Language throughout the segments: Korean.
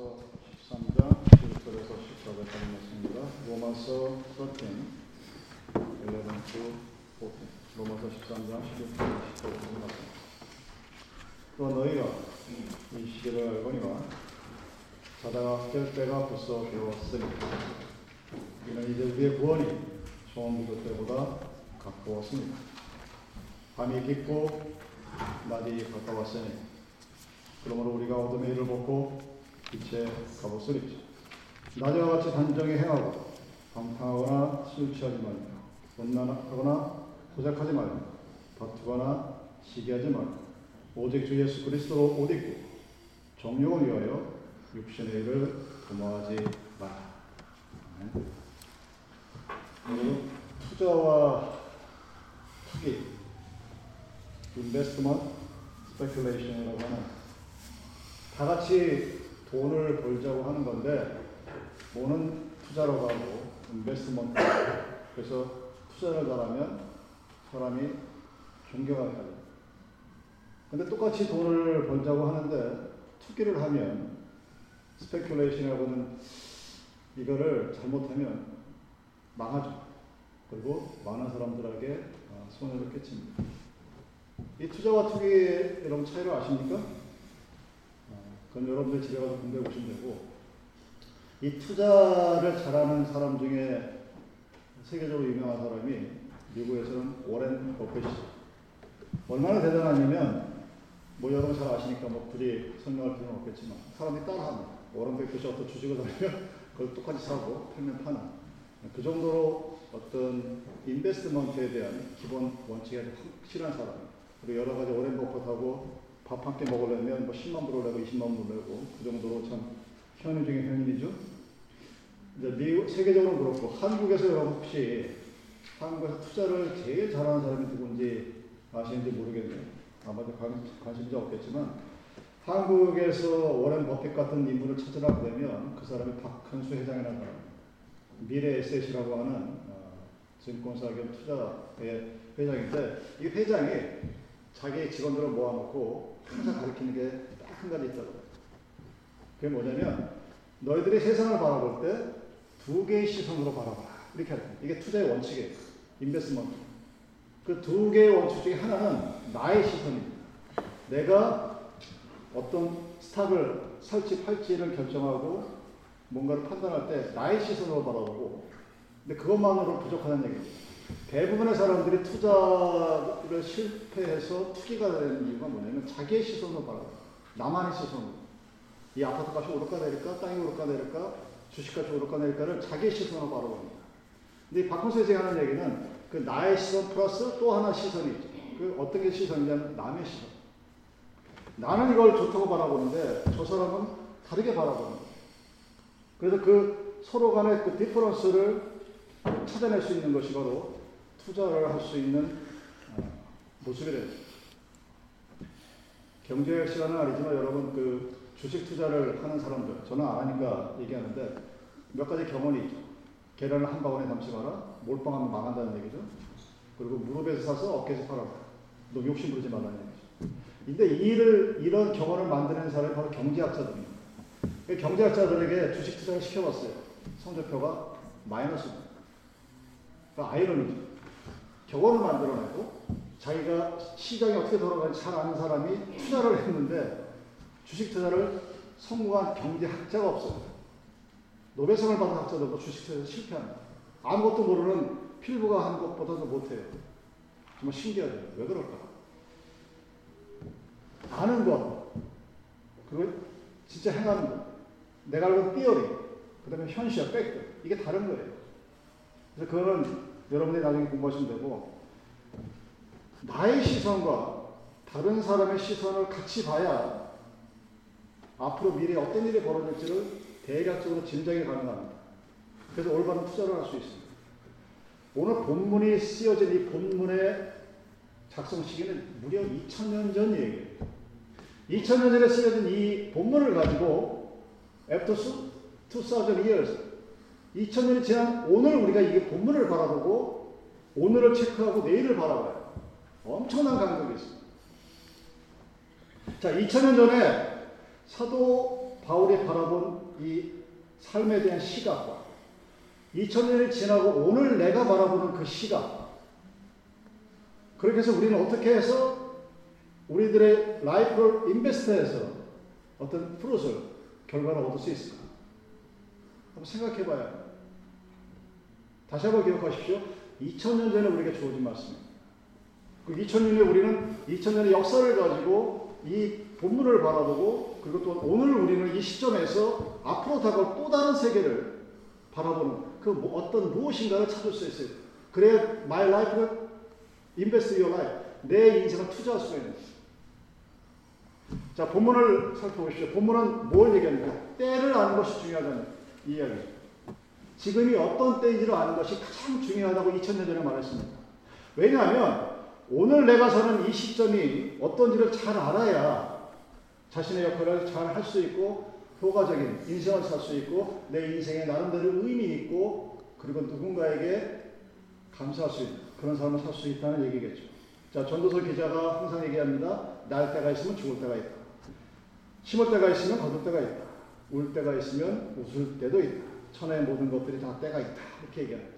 로마서 13장 1절에서 14절까지 말씀입니다. 로마서 13, 11 to 14. 로마서 13장 11절에서 14절까지 말씀. 또 너희가 이 시기를 알거니와 자다가 깰 때가 벌써 되었으니 이는 이제 우리의 구원이 처음 부도 때보다 가까웠습니다. 밤이 깊고 낮이 가까웠으니 그러므로 우리가 어둠의 일을 벗고 빛에 가보으리죠 낮과 같이 단정히 행하고 방탕하거나 술 취하지 말며 원난하거나 고작하지 말며 다투거나 시기하지 말며 오직 주 예수 그리스도로 옷 입고 정욕을 위하여 육신의 일을 도모하지 마라. 투자와 투기, investment, speculation이라고 하는 다 같이 돈을 벌자고 하는 건데 뭐는 투자로 가고 investment 그래서 투자를 잘하면 사람이 존경하게 하죠. 근데 똑같이 돈을 벌자고 하는데 투기를 하면 speculation이라고는 이거를 잘못하면 망하죠. 그리고 많은 사람들에게 어, 손해를 끼칩니다. 이 투자와 투기의 여러분 차이를 아십니까? 그건 여러분들 집에 가서 공부해 보시면 되고, 이 투자를 잘하는 사람 중에 세계적으로 유명한 사람이 미국에서는 오렌 버핏이죠. 얼마나 대단하냐면, 뭐 여러분 잘 아시니까 뭐 굳이 설명할 필요는 없겠지만, 사람이 따라합니다. 오렌 버핏이 어떤 주식을 사면 그걸 똑같이 사고 팔면 파는. 그 정도로 어떤 인베스트먼트에 대한 기본 원칙이 확실한 사람. 그리고 여러 가지 오렌 버핏하고 밥 한 끼 먹으려면 뭐 10만 불을 내고 20만 불을 내고 그 정도로 참 현인 중에 현인이죠. 이제 미국 세계적으로 그렇고 한국에서 여러분 혹시 한국에서 투자를 제일 잘하는 사람이 누군지 아시는지 모르겠네요. 아마도 관심이 없겠지만 한국에서 워렌 버핏 같은 인물을 찾으라 그러면 그 사람이 박한수 회장이라는 사람, 미래 에셋이라고 하는 어, 증권사 겸 투자의 회장인데 이 회장이 자기 직원들을 모아놓고 항상 가르치는 게 딱 한 가지 있다고. 그게 뭐냐면 너희들이 세상을 바라볼 때 두 개의 시선으로 바라봐라. 이렇게 할거요 이게 투자의 원칙이에요. 인베스먼트. 그 두 개의 원칙 중에 하나는 나의 시선입니다. 내가 어떤 스탁을 살지 팔지를 결정하고 뭔가를 판단할 때 나의 시선으로 바라보고 근데 그것만으로 부족하다는 얘기입니다. 대부분의 사람들이 투자를 실패해서 투기가 되는 이유가 뭐냐면 자기의 시선으로 바라봐. 나만의 시선으로. 이 아파트 값이 오를까 내릴까, 땅이 오를까 내릴까, 주식 값이 오를까 내릴까를 자기의 시선으로 바라봅니다. 근데 박훈수 선생이 하는 얘기는 그 나의 시선 플러스 또 하나 시선이 있죠. 그 어떤 게 시선이냐면 남의 시선. 나는 이걸 좋다고 바라보는데 저 사람은 다르게 바라보는 거예요. 그래서 그 서로 간의 그 디퍼런스를 찾아낼 수 있는 것이 바로 투자를 할 수 있는 어, 모습이래요. 경제학 시간은 아니지만 여러분 그 주식 투자를 하는 사람들 저는 안 하니까 얘기하는데 몇 가지 경험이 있죠. 계란을 한 바구니에 담지 마라. 몰빵하면 망한다는 얘기죠. 그리고 무릎에서 사서 어깨에서 팔아라. 너 욕심 부리지 말라는 얘기죠. 근데 이 일을 이런 경험을 만드는 사람이 바로 경제학자들입니다. 그 경제학자들에게 주식 투자를 시켜봤어요. 성적표가 마이너스입니다. 그러니까 아이러니죠. 경험을 만들어내고 자기가 시장이 어떻게 돌아가는지 잘 아는 사람이 투자를 했는데 주식 투자를 성공한 경제학자가 없어요. 노벨상을 받은 학자들도 주식 투자에 실패합니다. 아무것도 모르는 필부가 한 것보다도 못해요. 정말 신기하죠. 왜 그럴까? 아는 것, 그리고 진짜 행하는 것, 내가 알고 띠어리, 그 다음에 현실, 팩트, 이게 다른 거예요. 그래서 그거는 여러분이 나중에 공부하시면 되고 나의 시선과 다른 사람의 시선을 같이 봐야 앞으로 미래에 어떤 일이 벌어질지를 대략적으로 짐작이 가능합니다. 그래서 올바른 투자를 할 수 있습니다. 오늘 본문이 쓰여진 이 본문의 작성 시기는 무려 2000년 전 얘기예요. 2000년 전에 쓰여진 이 본문을 가지고 after 2000 years 2000년이 지난 오늘 우리가 이게 본문을 바라보고 오늘을 체크하고 내일을 바라봐요. 엄청난 간격이 있습니다. 자, 2000년 전에 사도 바울이 바라본 이 삶에 대한 시각과 2000년이 지나고 오늘 내가 바라보는 그 시각 그렇게 해서 우리는 어떻게 해서 우리들의 라이프를 인베스트해서 어떤 프로를 결과를 얻을 수 있을까? 한번 생각해 봐야 다 시 한번 기억하십시오. 2000년 전에 우리에게 주어진 말씀입니다. 그 2000년에 우리는 2000년의 역사를 가지고 이 본문을 바라보고 그리고 또 오늘 우리는 이 시점에서 앞으로 다가올 또 다른 세계를 바라보는 그뭐 어떤 무엇인가를 찾을 수 있어요. 그래야 my life를 invest your life. 내 인생을 투자할 수가 있는. 자, 본문을 살펴보십시오. 본문은 뭘 얘기합니까? 때를 아는 것이 중요하다는 이야기죠. 지금이 어떤 때인지를 아는 것이 가장 중요하다고 2000년 전에 말했습니다. 왜냐하면 오늘 내가 사는 이 시점이 어떤지를 잘 알아야 자신의 역할을 잘 할 수 있고 효과적인 인생을 살 수 있고 내 인생에 나름대로 의미 있고 그리고 누군가에게 감사할 수 있는 그런 삶을 살 수 있다는 얘기겠죠. 자, 전도서 기자가 항상 얘기합니다. 날 때가 있으면 죽을 때가 있다. 심을 때가 있으면 거둘 때가 있다. 울 때가 있으면 웃을 때도 있다. 천하의 모든 것들이 다 때가 있다. 이렇게 얘기합니다.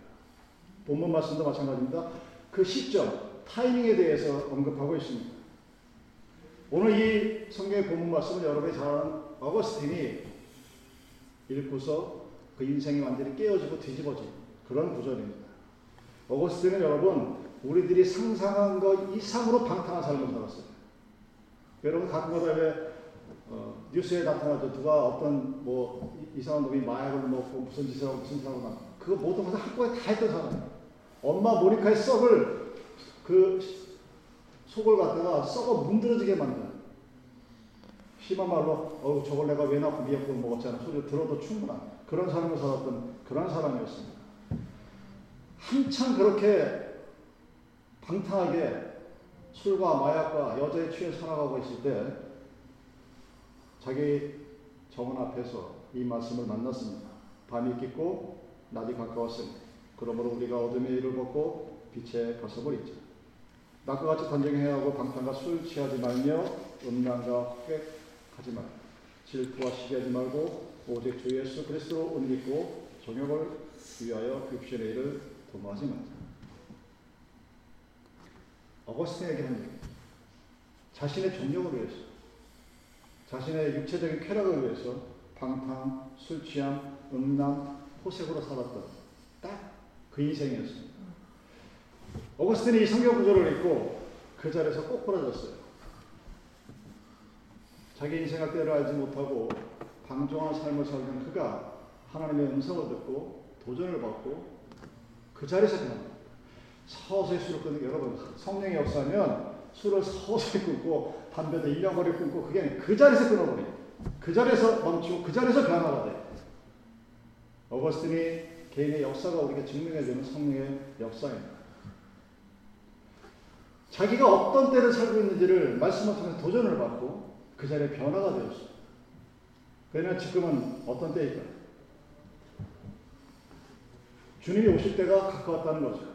본문 말씀도 마찬가지입니다. 그 시점, 타이밍에 대해서 언급하고 있습니다. 오늘 이 성경의 본문 말씀은 여러분이 잘 아는 어거스틴이 읽고서 그 인생이 완전히 깨어지고 뒤집어진 그런 구절입니다. 어거스틴은 여러분 우리들이 상상한 것 이상으로 방탕한 삶을 살았어요. 여러분 가끔가다 왜 어, 뉴스에 나타나죠. 누가 어떤 뭐 이상한 놈이 마약을 먹고 무슨 짓을 하고 무슨 짓을 하고 나 그거 모든 것을 한꺼번에 다 했던 사람이에요. 엄마 모니카의 썩을 그 속을 갖다가 썩어 문드러지게 만든 심한 말로 어우 저걸 내가 왜 낳고 미역국을 먹었잖아 소리를 들어도 충분한 그런 삶을 살았던 그런 사람이었습니다. 한참 그렇게 방탕하게 술과 마약과 여자에 취해 살아가고 있을 때 자기 정원 앞에서 이 말씀을 만났습니다. 밤이 깊고 낮이 가까웠으니 그러므로 우리가 어둠의 일을 벗고 빛에 벗어버 있자. 낮과 같이 단정해하고 방탕과 술 취하지 말며 음란과 획하지 말고 질투와 시기하지 말고 오직 주 예수 그리스도로 옷 입고 정욕을 위하여 급신의 일을 도모하지 말자. 어거스틴에게 한 얘기. 자신의 정욕을 위해서, 자신의 육체적인 쾌락을 위해서 방탕, 술 취함, 음란, 호색으로 살았던 딱 그 인생이었습니다. 어거스틴이 이 성경 구절을 읽고 그 자리에서 꼭 부러졌어요. 자기 인생의 때를 알지 못하고 방종한 삶을 살던 그가 하나님의 음성을 듣고 도전을 받고 그 자리에서 그냥 서서히 끊는 여러분 성령의 역사면 술을 서서히 끊고 담배도 1년 거리 끊고 그게 아니라 그 자리에서 끊어버려요. 그 자리에서 멈추고 그 자리에서 변화가 돼요. 어거스틴이 개인의 역사가 우리가 증명해주는 성령의 역사입니다. 자기가 어떤 때를 살고 있는지를 말씀을 통해서 도전을 받고 그 자리에 변화가 되었어요. 그러나 지금은 어떤 때일까요? 주님이 오실 때가 가까웠다는 거죠.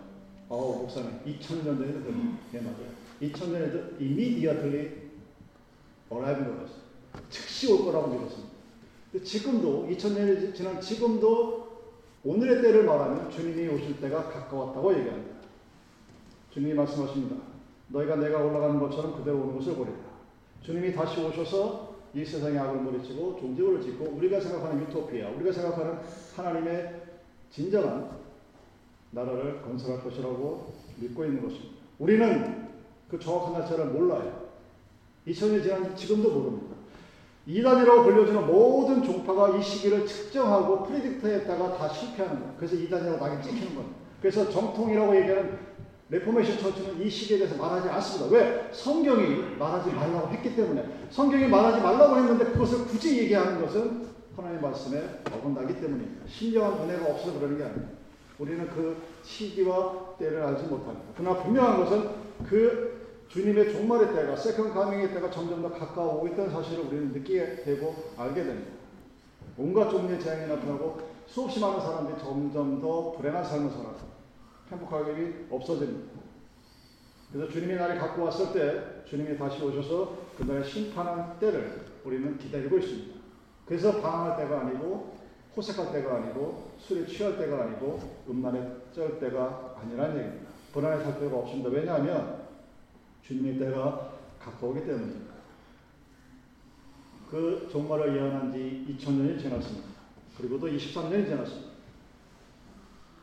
어, 목사님, 2000년 전에 음. 예, 맞아요. 2000년에도 이미디어틀리 어라이브를 했어요. 즉시 올 거라고 믿었습니다. 지금도 2000년이 지난 지금도 오늘의 때를 말하면 주님이 오실 때가 가까웠다고 얘기합니다. 주님이 말씀하십니다. 너희가 내가 올라가는 것처럼 그대로 오는 것을 보리라. 주님이 다시 오셔서 이 세상의 악을 물리치고 종지부를 짓고 우리가 생각하는 유토피아, 우리가 생각하는 하나님의 진정한 나라를 건설할 것이라고 믿고 있는 것입니다. 우리는 그 정확한 날짜를 몰라요. 2000년이 지난 지금도 모릅니다. 이단이라고 불려지는 모든 종파가 이 시기를 측정하고 프리딕트했다가 다 실패하는 거예요. 그래서 이단이라고 낙인 찍히는 거예요. 그래서 정통이라고 얘기하는 Reformation Church는 이 시기에 대해서 말하지 않습니다. 왜? 성경이 말하지 말라고 했기 때문에. 성경이 말하지 말라고 했는데 그것을 굳이 얘기하는 것은 하나님의 말씀에 어긋나기 때문입니다. 신령한 은혜가 없어서 그러는 게 아닙니다. 우리는 그 시기와 때를 알지 못합니다. 그러나 분명한 것은 그 주님의 종말의 때가 second coming의 때가 점점 더 가까워오고 있다는 사실을 우리는 느끼게 되고 알게 됩니다. 온갖 종류의 재앙이 나타나고 수없이 많은 사람들이 점점 더 불행한 삶을 살아가 행복하기 없어집니다. 그래서 주님의 날이 갖고 왔을 때 주님이 다시 오셔서 그날의 심판한 때를 우리는 기다리고 있습니다. 그래서 방황할 때가 아니고 호색할 때가 아니고 술에 취할 때가 아니고 음란에 쩔 때가 아니라는 얘기입니다. 불안에 살 때가 없습니다. 왜냐하면 주님의 때가 가까우기 때문입니다. 그 종말을 예언한 지 2000년이 지났습니다. 그리고 또 23년이 지났습니다.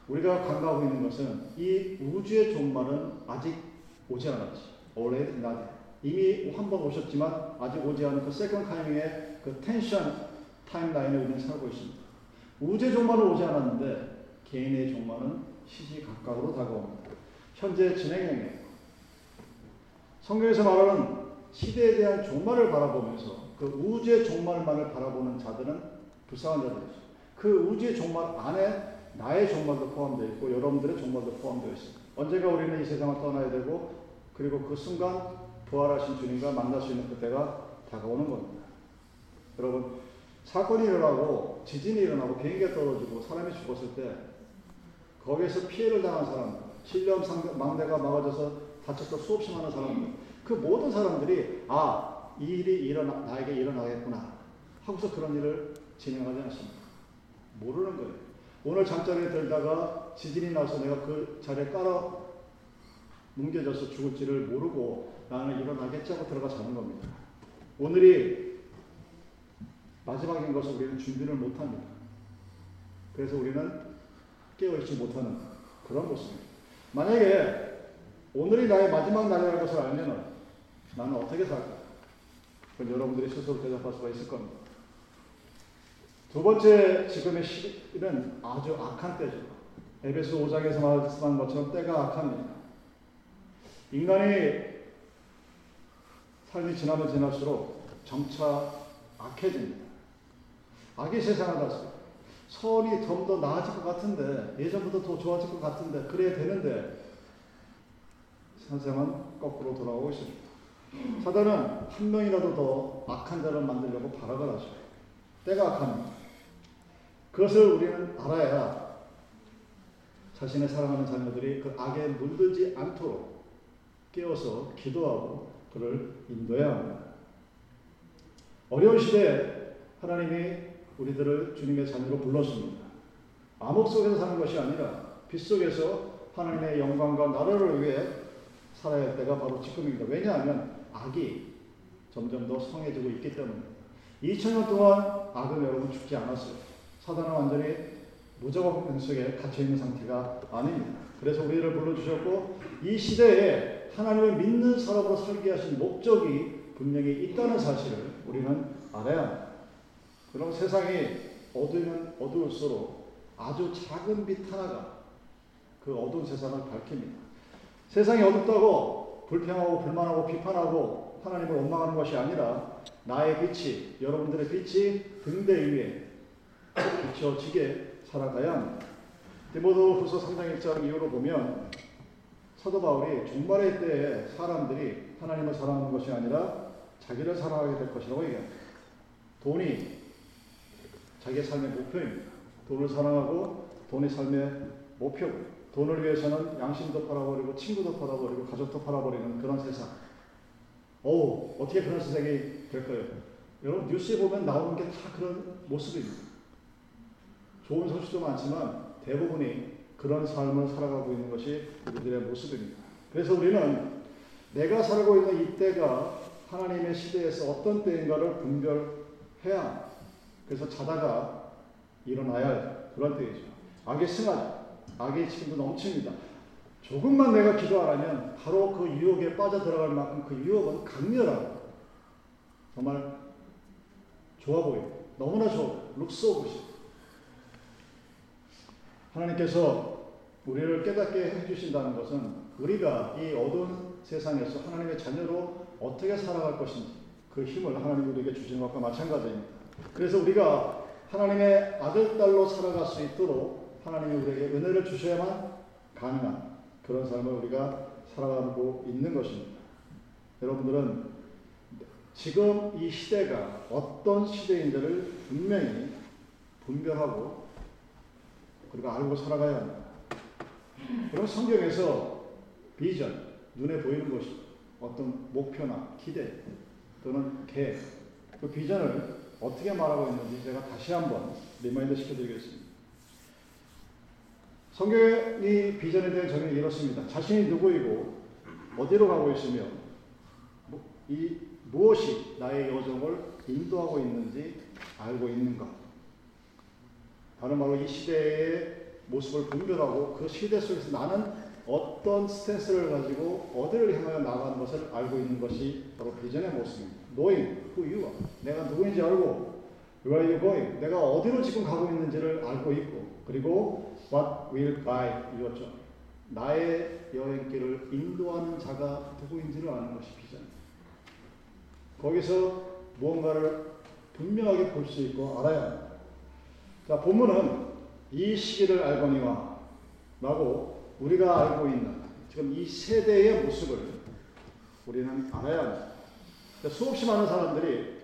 우리가 간과하고 있는 것은 이 우주의 종말은 아직 오지 않았지. already not. 이미 한 번 오셨지만 아직 오지 않은 그 second coming의 그 tension timeline에 우리는 살고 있습니다. 우주의 종말은 오지 않았는데 개인의 종말은 시시각각으로 다가옵니다. 현재 진행형이에요. 성경에서 말하는 시대에 대한 종말을 바라보면서 그 우주의 종말만을 바라보는 자들은 불쌍한 자들이죠. 그 우주의 종말 안에 나의 종말도 포함되어 있고 여러분들의 종말도 포함되어 있습니다. 언제가 우리는 이 세상을 떠나야 되고 그리고 그 순간 부활하신 주님과 만날 수 있는 그때가 다가오는 겁니다. 여러분 사건이 일어나고 지진이 일어나고 비행기가 떨어지고 사람이 죽었을 때 거기에서 피해를 당한 사람, 신령 망대가 막아져서 다쳤던 수없이 많은 사람들, 그 모든 사람들이 아, 이 일이 일어나, 나에게 일어나겠구나 하고서 그런 일을 진행하지 않습니다. 모르는 거예요. 오늘 잠자리에 들다가 지진이 나서 내가 그 자리에 깔아 뭉개져서 죽을지를 모르고 나는 일어나겠지 하고 들어가 자는 겁니다. 오늘이 마지막인 것을 우리는 준비를 못합니다. 그래서 우리는 깨어있지 못하는 그런 모습입니다. 만약에 오늘이 나의 마지막 날이라는 것을 알면 나는 어떻게 살까? 그건 여러분들이 스스로 대답할 수가 있을 겁니다. 두 번째 지금의 시기는 아주 악한 때죠. 에베소 5장에서 말씀한 것처럼 때가 악합니다. 인간이 삶이 지나면 지날수록 점차 악해집니다. 악의 세상을 다스립니다. 선이 좀 더 나아질 것 같은데 예전보다 더 좋아질 것 같은데 그래야 되는데 세상은 거꾸로 돌아오고 있습니다. 사단은 한 명이라도 더 악한 자를 만들려고 발악을 하죠. 때가 악합니다. 그것을 우리는 알아야 자신의 사랑하는 자녀들이 그 악에 물들지 않도록 깨워서 기도하고 그를 인도해야 합니다. 어려운 시대에 하나님이 우리들을 주님의 자녀로 불렀습니다. 암흑 속에서 사는 것이 아니라 빛 속에서 하나님의 영광과 나라를 위해 살아야 할 때가 바로 지금입니다. 왜냐하면 악이 점점 더 성해지고 있기 때문입니다. 2000년 동안 악은 여러분 죽지 않았어요. 사단은 완전히 무적업 속에 갇혀있는 상태가 아닙니다. 그래서 우리를 불러주셨고 이 시대에 하나님을 믿는 사람으로 살게 하신 목적이 분명히 있다는 사실을 우리는 알아야 합니다. 그럼 세상이 어두우면 어두울수록 아주 작은 빛 하나가 그 어두운 세상을 밝힙니다. 세상이 어둡다고 불평하고 불만하고 비판하고 하나님을 원망하는 것이 아니라 나의 빛이 여러분들의 빛이 등대 위에 비춰지게 살아가야 합니다. 디모도 후서 3장 1장 이후로 보면 사도 바울이 종말의 때에 사람들이 하나님을 사랑하는 것이 아니라 자기를 사랑하게 될 것이라고 얘기합니다. 돈이 자기의 삶의 목표입니다. 돈을 사랑하고 돈이 삶의 목표고 돈을 위해서는 양심도 팔아버리고 친구도 팔아버리고 가족도 팔아버리는 그런 세상. 오 어떻게 그런 세상이 될까요? 여러분 뉴스에 보면 나오는 게 다 그런 모습입니다. 좋은 소식도 많지만 대부분이 그런 삶을 살아가고 있는 것이 우리들의 모습입니다. 그래서 우리는 내가 살고 있는 이 때가 하나님의 시대에서 어떤 때인가를 분별해야 그래서 자다가 일어나야 할 그런 때이죠. 악의 승하죠. 악의 지금도 넘칩니다. 조금만 내가 기도 안 하면 바로 그 유혹에 빠져 들어갈 만큼 그 유혹은 강렬하고 정말 좋아 보이고 너무나 좋아 looks of 하나님께서 우리를 깨닫게 해주신다는 것은 우리가 이 어두운 세상에서 하나님의 자녀로 어떻게 살아갈 것인지 그 힘을 하나님 우리에게 주시는 것과 마찬가지입니다. 그래서 우리가 하나님의 아들, 딸로 살아갈 수 있도록 하나님이 우리에게 은혜를 주셔야만 가능한 그런 삶을 우리가 살아가고 있는 것입니다. 여러분들은 지금 이 시대가 어떤 시대인지를 분명히 분별하고 그리고 알고 살아가야 합니다. 그럼 성경에서 비전, 눈에 보이는 것이 어떤 목표나 기대 또는 계획, 그 비전을 어떻게 말하고 있는지 제가 다시 한번 remind 시켜드리겠습니다. 성경의 비전에 대한 정의는 이렇습니다. 자신이 누구이고 어디로 가고 있으며 이 무엇이 나의 여정을 인도하고 있는지 알고 있는가. 다른 말로 이 시대의 모습을 분별하고 그 시대 속에서 나는 어떤 스탠스를 가지고 어디를 향하여 나가는 것을 알고 있는 것이 바로 비전의 모습입니다. Knowing who you are. 내가 누구인지 알고 where you going? 내가 어디로 지금 가고 있는지를 알고 있고 그리고 what will guide your journey? 나의 여행길을 인도하는 자가 누구인지를 아는 것이 비전입니다. 거기서 무언가를 분명하게 볼 수 있고 알아야 합니다. 자, 본문은 이 시기를 알거니와 라고 우리가 알고 있는 지금 이 세대의 모습을 우리는 알아야 합니다. 수없이 많은 사람들이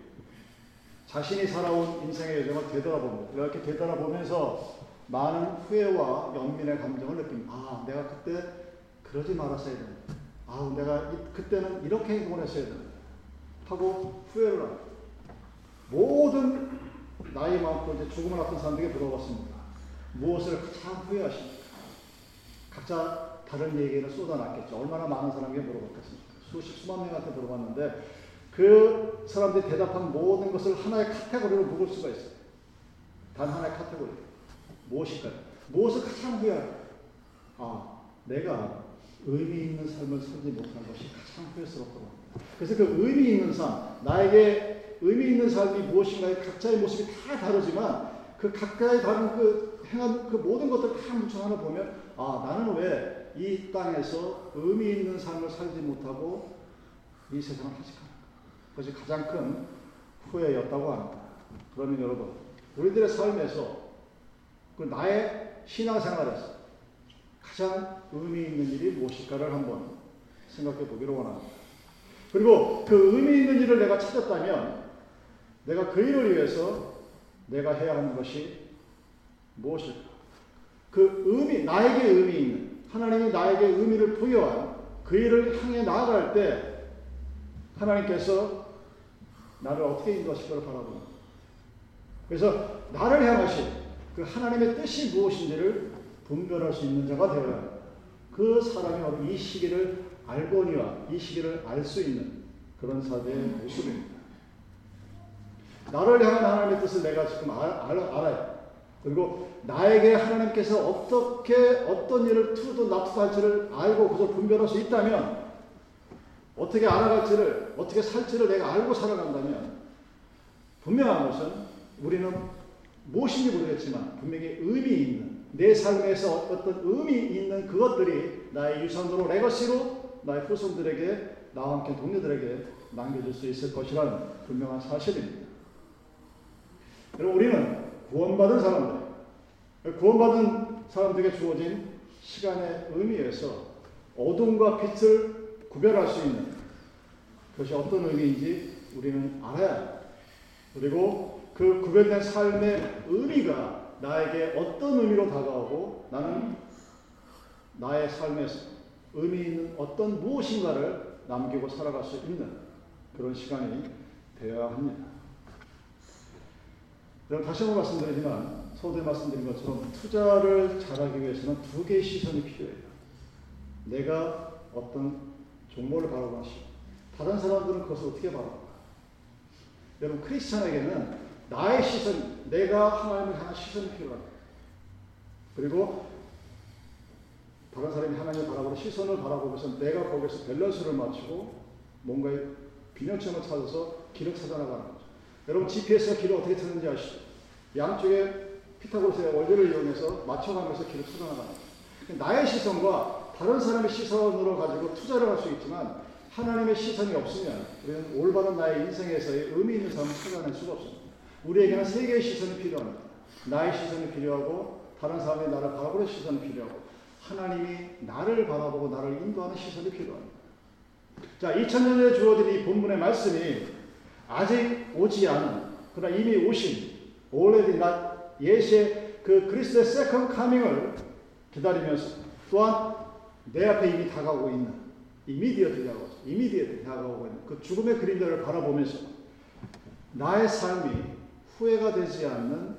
자신이 살아온 인생의 여정을 되돌아봅니다. 이렇게 되돌아보면서 많은 후회와 연민의 감정을 느낍니다. 아, 내가 그때 그러지 말았어야 된다. 아, 내가 이, 그때는 이렇게 행동을 했어야 된다. 하고 후회를 합니다. 모든 나이 많고 이제 죽음을 앞둔 사람들에게 물어봤습니다. 무엇을 가장 후회하십니까? 각자 다른 얘기를 쏟아놨겠죠. 얼마나 많은 사람에게 물어봤겠습니까? 수십, 수만 명한테 물어봤는데 그 사람들이 대답한 모든 것을 하나의 카테고리로 묶을 수가 있어요. 단 하나의 카테고리. 무엇일까요? 무엇을 가장 후회할까? 아, 내가 의미 있는 삶을 살지 못한 것이 가장 후회스럽더라. 그래서 그 의미 있는 삶, 나에게 의미 있는 삶이 무엇인가에 각자의 모습이 다 다르지만 그 각자의 다른 그 행한 그 모든 것들 다 뭉쳐 하나 보면 아 나는 왜 이 땅에서 의미 있는 삶을 살지 못하고 이 세상을 하직하는가? 그것이 가장 큰 후회였다고 합니다. 그러면 여러분 우리들의 삶에서 그 나의 신앙생활에서 가장 의미 있는 일이 무엇일까를 한번 생각해 보기로 원합니다. 그리고 그 의미 있는 일을 내가 찾았다면 내가 그 일을 위해서 내가 해야 하는 것이 무엇일까? 그 의미, 나에게 의미 있는, 하나님이 나에게 의미를 부여한 그 일을 향해 나아갈 때 하나님께서 나를 어떻게 인도하실 걸 바라보는 그래서 나를 향하신 그 하나님의 뜻이 무엇인지를 분별할 수 있는 자가 되어야. 그 사람이 바로 이 시기를 알고니와 이 시기를 알 수 있는 그런 사대의 모습입니다. 나를 향한 하나님의 뜻을 내가 지금 알, 알, 알 아요. 그리고 나에게 하나님께서 어떻게 어떤 일을 투도 납투도 할지를 알고 그것을 분별할 수 있다면 어떻게 알아갈지를 어떻게 살지를 내가 알고 살아간다면 분명한 것은 우리는 무엇인지 모르겠지만 분명히 의미 있는 내 삶에서 어떤 의미 있는 그것들이 나의 유산으로 레거시로 나의 후손들에게 나와 함께 동료들에게 남겨줄 수 있을 것이라는 분명한 사실입니다. 여러분 우리는 구원받은 사람들, 구원받은 사람들에게 주어진 시간의 의미에서 어둠과 빛을 구별할 수 있는 그것이 어떤 의미인지 우리는 알아야 합니다. 그리고 그 구별된 삶의 의미가 나에게 어떤 의미로 다가오고 나는 나의 삶에서 의미 있는 어떤 무엇인가를 남기고 살아갈 수 있는 그런 시간이 되어야 합니다. 여러분 다시 한번 말씀드리지만 서두에 말씀드린 것처럼 투자를 잘하기 위해서는 두 개의 시선이 필요해요. 내가 어떤 종목을 바라보는 시 다른 사람들은 그것을 어떻게 바라볼까? 여러분 크리스천에게는 나의 시선, 내가 하나님을 향한 시선이 필요합니다. 그리고 다른 사람이 하나님을 바라보는 시선을 바라보면서 내가 거기서 밸런스를 맞추고 뭔가의 균형점을 찾아서 길을 찾아나가는 거죠. 여러분 GPS가 길을 어떻게 찾는지 아시죠? 양쪽에 피타고라스의 원리를 이용해서 맞춰가면서 길을 찾아나가는 거죠. 나의 시선과 다른 사람의 시선으로 가지고 투자를 할 수 있지만 하나님의 시선이 없으면 우리는 올바른 나의 인생에서의 의미 있는 삶을 찾아낼 수가 없습니다. 우리에게는 세 개의 시선이 필요합니다. 나의 시선이 필요하고 다른 사람이 나를 바라보는 시선이 필요하고 하나님이 나를 바라보고 나를 인도하는 시선이 필요합니다. 자, 2000년에 주어진 이 본문의 말씀이 아직 오지 않은, 그러나 이미 오신, already not 예시의 그 그리스도의 second coming을 기다리면서 또한 내 앞에 이미 다가오고 있는, immediate 다가오고, immediate 다가오고 있는 그 죽음의 그림자를 바라보면서 나의 삶이 후회가 되지 않는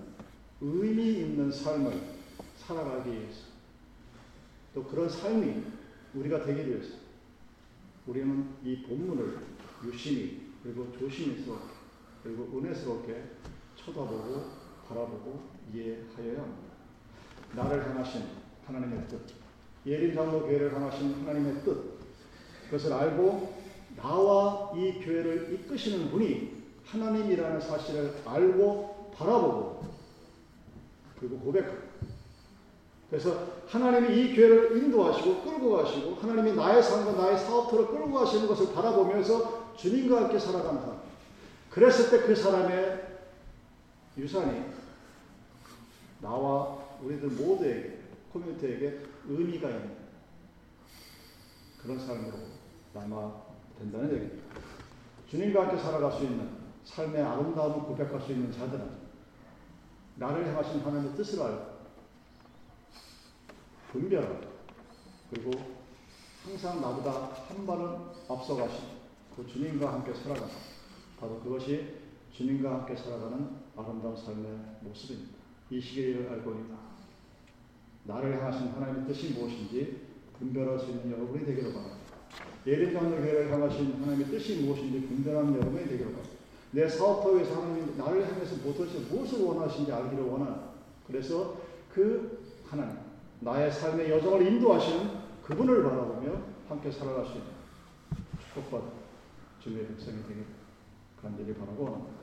의미 있는 삶을 살아가기 위해서 또 그런 삶이 우리가 되기 위해서 우리는 이 본문을 유심히 그리고 조심스럽게 그리고 은혜스럽게 쳐다보고 바라보고 이해하여야 합니다. 나를 향하신 하나님의 뜻, 예림 장로 교회를 향하신 하나님의 뜻, 그것을 알고 나와 이 교회를 이끄시는 분이 하나님이라는 사실을 알고 바라보고 그리고 고백하고 그래서 하나님이 이 교회를 인도하시고 끌고 가시고 하나님이 나의 삶과 나의 사업터를 끌고 가시는 것을 바라보면서 주님과 함께 사람. 그랬을 때 그 사람의 유산이 나와 우리들 모두에게 커뮤니티에게 의미가 있는 그런 삶으로 남아 된다는 얘기입니다. 주님과 함께 살아갈 수 있는 삶의 아름다움을 고백할 수 있는 자들은 나를 향하신 하나님의 뜻을 알고 분별하고 그리고 항상 나보다 한 발은 앞서가신 그 주님과 함께 살아가는 바로 그것이 주님과 함께 살아가는 아름다운 삶의 모습입니다. 이 시기를 알고 있다. 나를 향하신 하나님의 뜻이 무엇인지 분별할 수 있는 여러분이 되기를 바랍니다. 예린 장로교회를 향하신 하나님의 뜻이 무엇인지 분별하는 여러분이 되기를 바랍니다. 내 사업터에서 하나님 나를 향해서 무엇을 원하시는지 알기를 원하는 그래서 그 하나님 나의 삶의 여정을 인도하시는 그분을 바라보며 함께 살아갈 수 있는 축복받은 주님의 백성이 되기를 간절히 바라고 원합니다.